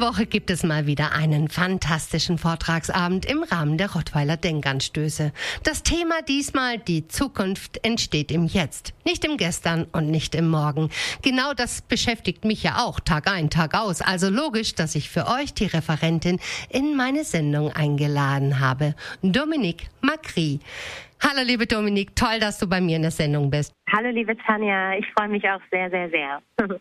Woche gibt es mal wieder einen fantastischen Vortragsabend im Rahmen der Rottweiler Denkanstöße. Das Thema diesmal, die Zukunft entsteht im Jetzt, nicht im Gestern und nicht im Morgen. Genau das beschäftigt mich ja auch Tag ein, Tag aus. Also logisch, dass ich für euch die Referentin in meine Sendung eingeladen habe. Dominique Macri. Hallo liebe Dominik, toll, dass du bei mir in der Sendung bist. Hallo liebe Tanja, ich freue mich auch sehr, sehr, sehr.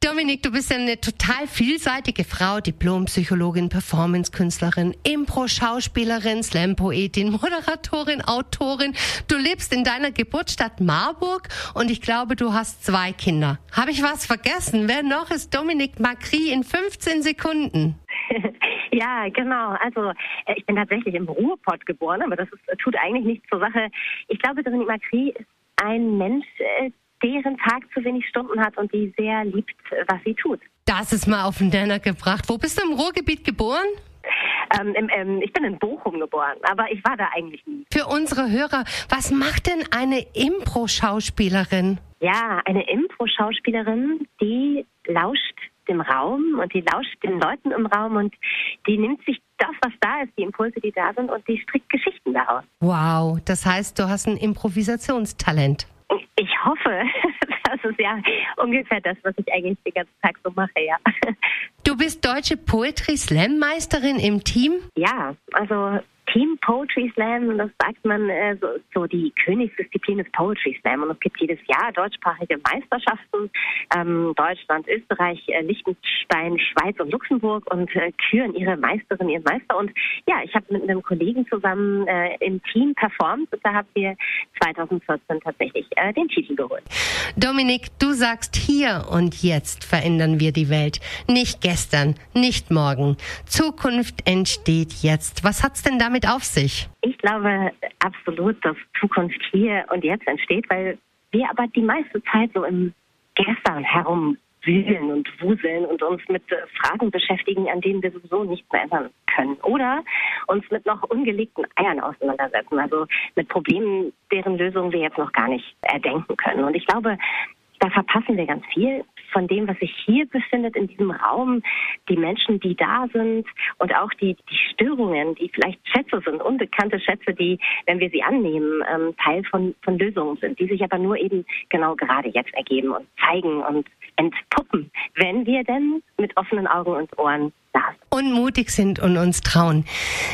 Dominik, du bist ja eine total vielseitige Frau, Diplompsychologin, Performance-Künstlerin, Impro-Schauspielerin, Slam-Poetin, Moderatorin, Autorin. Du lebst in deiner Geburtsstadt Marburg und ich glaube, du hast zwei Kinder. Habe ich was vergessen? Wer noch ist Dominik Macri in 15 Sekunden? Ja, genau. Also äh, ich bin tatsächlich im Ruhrpott geboren, aber das ist, tut eigentlich nichts zur Sache. Ich glaube, Dominik Macri ist ein Mensch, äh, deren Tag zu wenig Stunden hat und die sehr liebt, was sie tut. Das ist mal auf den Nenner gebracht. Wo bist du im Ruhrgebiet geboren? Ähm, im, ähm, ich bin in Bochum geboren, aber ich war da eigentlich nie. Für unsere Hörer, was macht denn eine Impro-Schauspielerin? Ja, eine Impro-Schauspielerin, die lauscht dem Raum und die lauscht den Leuten im Raum und die nimmt sich das, was da ist, die Impulse, die da sind und die strickt Geschichten daraus. Wow, das heißt, du hast ein Improvisationstalent. Ich hoffe. Das ist ja ungefähr das, was ich eigentlich den ganzen Tag so mache, ja. Du bist deutsche Poetry Slam Meisterin im Team? Ja, also Team Poetry Slam, das sagt man, äh, so, so, die Königsdisziplin ist Poetry Slam. Und es gibt jedes Jahr deutschsprachige Meisterschaften. Ähm, Deutschland, Österreich, äh, Liechtenstein, Schweiz und Luxemburg und äh, küren ihre Meisterin, ihren Meister. Und ja, ich habe mit einem Kollegen zusammen äh, im Team performt und da haben wir 2014 tatsächlich äh, den Titel geholt. Dominik, du sagst hier und jetzt verändern wir die Welt. Nicht gestern, nicht morgen. Zukunft entsteht jetzt. Was hat's denn damit auf sich? Ich glaube absolut, dass Zukunft hier und jetzt entsteht, weil wir aber die meiste Zeit so im Gestern herumwühlen und wuseln und uns mit Fragen beschäftigen, an denen wir sowieso nichts mehr ändern können. Oder uns mit noch ungelegten Eiern auseinandersetzen, also mit Problemen, deren Lösungen wir jetzt noch gar nicht erdenken können. Und ich glaube, da verpassen wir ganz viel von dem, was sich hier befindet in diesem Raum, die Menschen, die da sind und auch die, die Störungen, die vielleicht Schätze sind, unbekannte Schätze, die, wenn wir sie annehmen, ähm, Teil von, von Lösungen sind, die sich aber nur eben genau gerade jetzt ergeben und zeigen und entpuppen, wenn wir denn mit offenen Augen und Ohren und mutig sind und uns trauen.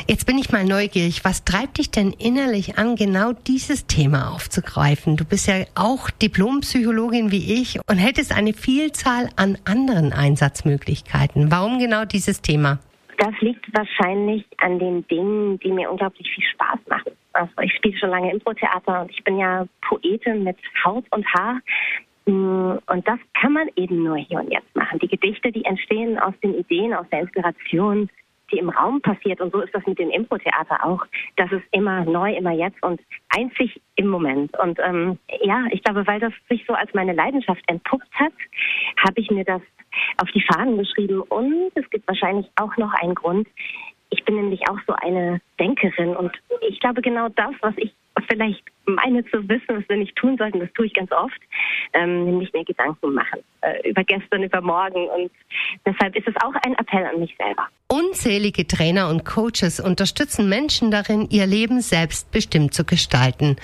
Jetzt bin ich mal neugierig. Was treibt dich denn innerlich an, genau dieses Thema aufzugreifen? Du bist ja auch Diplompsychologin wie ich und hättest eine Vielzahl an anderen Einsatzmöglichkeiten. Warum genau dieses Thema? Das liegt wahrscheinlich an den Dingen, die mir unglaublich viel Spaß machen. Also ich spiele schon lange Impro-Theater und ich bin ja Poetin mit Haut und Haar. Mm, und das kann man eben nur hier und jetzt machen. Die Gedichte, die entstehen aus den Ideen, aus der Inspiration, die im Raum passiert. Und so ist das mit dem Impro-Theater auch. Das ist immer neu, immer jetzt und einzig im Moment. Und ähm, ja, ich glaube, weil das sich so als meine Leidenschaft entpuppt hat, habe ich mir das auf die Fahnen geschrieben. Und es gibt wahrscheinlich auch noch einen Grund. Ich bin nämlich auch so eine Denkerin und ich glaube genau das, was ich vielleicht meine zu wissen, was wir nicht tun sollten, das tue ich ganz oft, ähm, nämlich mir Gedanken machen äh, über gestern, über morgen. Und deshalb ist es auch ein Appell an mich selber. Unzählige Trainer und Coaches unterstützen Menschen darin, ihr Leben selbstbestimmt zu gestalten.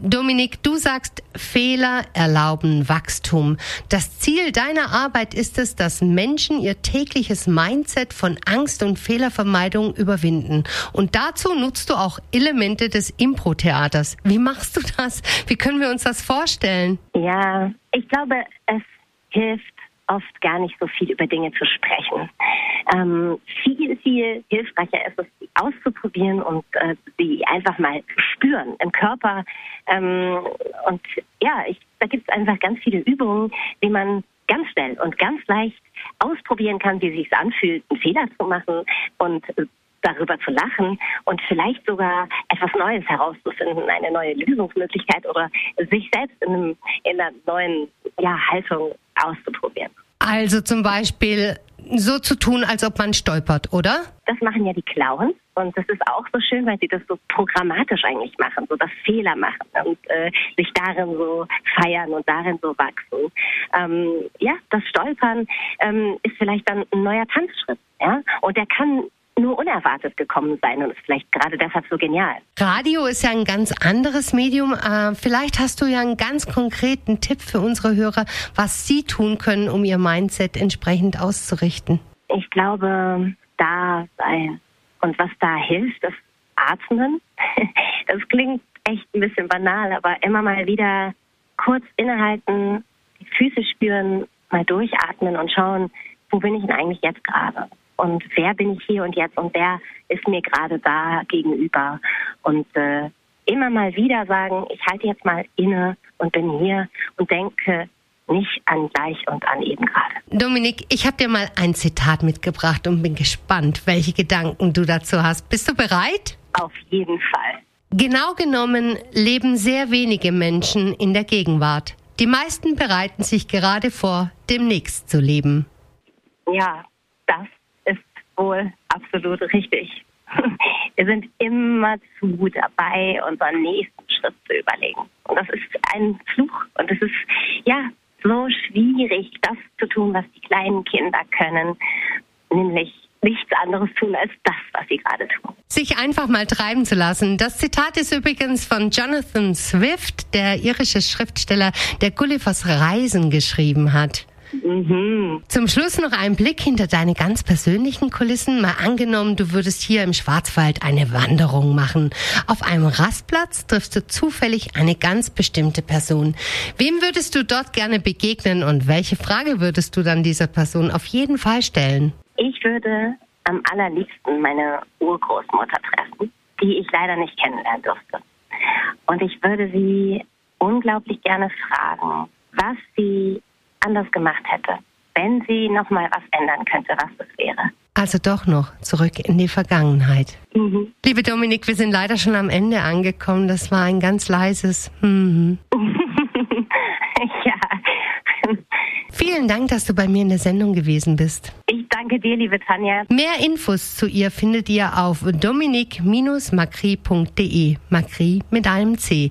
Dominik, du sagst, Fehler erlauben Wachstum. Das Ziel deiner Arbeit ist es, dass Menschen ihr tägliches Mindset von Angst und Fehlervermeidung überwinden. Und dazu nutzt du auch Elemente des Impro-Theaters. Wie machst du das? Wie können wir uns das vorstellen? Ja, ich glaube, es hilft oft gar nicht so viel über Dinge zu sprechen. Ähm, viel, viel hilfreicher ist es, sie auszuprobieren und äh, sie einfach mal zu spüren im Körper. Ähm, und ja, ich, da gibt es einfach ganz viele Übungen, wie man ganz schnell und ganz leicht ausprobieren kann, wie sich anfühlt, einen Fehler zu machen und darüber zu lachen und vielleicht sogar etwas Neues herauszufinden, eine neue Lösungsmöglichkeit oder sich selbst in, einem, in einer neuen ja, Haltung auszuprobieren. Also zum Beispiel so zu tun, als ob man stolpert, oder? Das machen ja die Clowns und das ist auch so schön, weil sie das so programmatisch eigentlich machen, so das Fehler machen und äh, sich darin so feiern und darin so wachsen. Ähm, ja, das Stolpern ähm, ist vielleicht dann ein neuer Tanzschritt, ja, und der kann nur unerwartet gekommen sein und ist vielleicht gerade deshalb so genial. Radio ist ja ein ganz anderes Medium. Äh, vielleicht hast du ja einen ganz konkreten Tipp für unsere Hörer, was sie tun können, um ihr Mindset entsprechend auszurichten. Ich glaube, da sein. Und was da hilft, ist Atmen. Das klingt echt ein bisschen banal, aber immer mal wieder kurz innehalten, die Füße spüren, mal durchatmen und schauen, wo bin ich denn eigentlich jetzt gerade? Und wer bin ich hier und jetzt und wer ist mir gerade da gegenüber und äh, immer mal wieder sagen, ich halte jetzt mal inne und bin hier und denke nicht an gleich und an eben gerade. Dominik, ich habe dir mal ein Zitat mitgebracht und bin gespannt, welche Gedanken du dazu hast. Bist du bereit? Auf jeden Fall. Genau genommen leben sehr wenige Menschen in der Gegenwart. Die meisten bereiten sich gerade vor, demnächst zu leben. Ja, das wohl absolut richtig. Wir sind immer zu dabei, unseren nächsten Schritt zu überlegen. Und das ist ein Fluch. Und es ist, ja, so schwierig, das zu tun, was die kleinen Kinder können. Nämlich nichts anderes tun als das, was sie gerade tun. Sich einfach mal treiben zu lassen. Das Zitat ist übrigens von Jonathan Swift, der irische Schriftsteller, der Gullivers Reisen geschrieben hat. Mhm. Zum Schluss noch ein Blick hinter deine ganz persönlichen Kulissen. Mal angenommen, du würdest hier im Schwarzwald eine Wanderung machen. Auf einem Rastplatz triffst du zufällig eine ganz bestimmte Person. Wem würdest du dort gerne begegnen und welche Frage würdest du dann dieser Person auf jeden Fall stellen? Ich würde am allerliebsten meine Urgroßmutter treffen, die ich leider nicht kennenlernen durfte. Und ich würde sie unglaublich gerne fragen, was sie anders gemacht hätte, wenn sie noch mal was ändern könnte, was das wäre. Also doch noch zurück in die Vergangenheit. Mhm. Liebe Dominik, wir sind leider schon am Ende angekommen. Das war ein ganz leises. Mhm. ja. Vielen Dank, dass du bei mir in der Sendung gewesen bist. Ich danke dir, liebe Tanja. Mehr Infos zu ihr findet ihr auf dominik-macri.de. Macri mit einem C.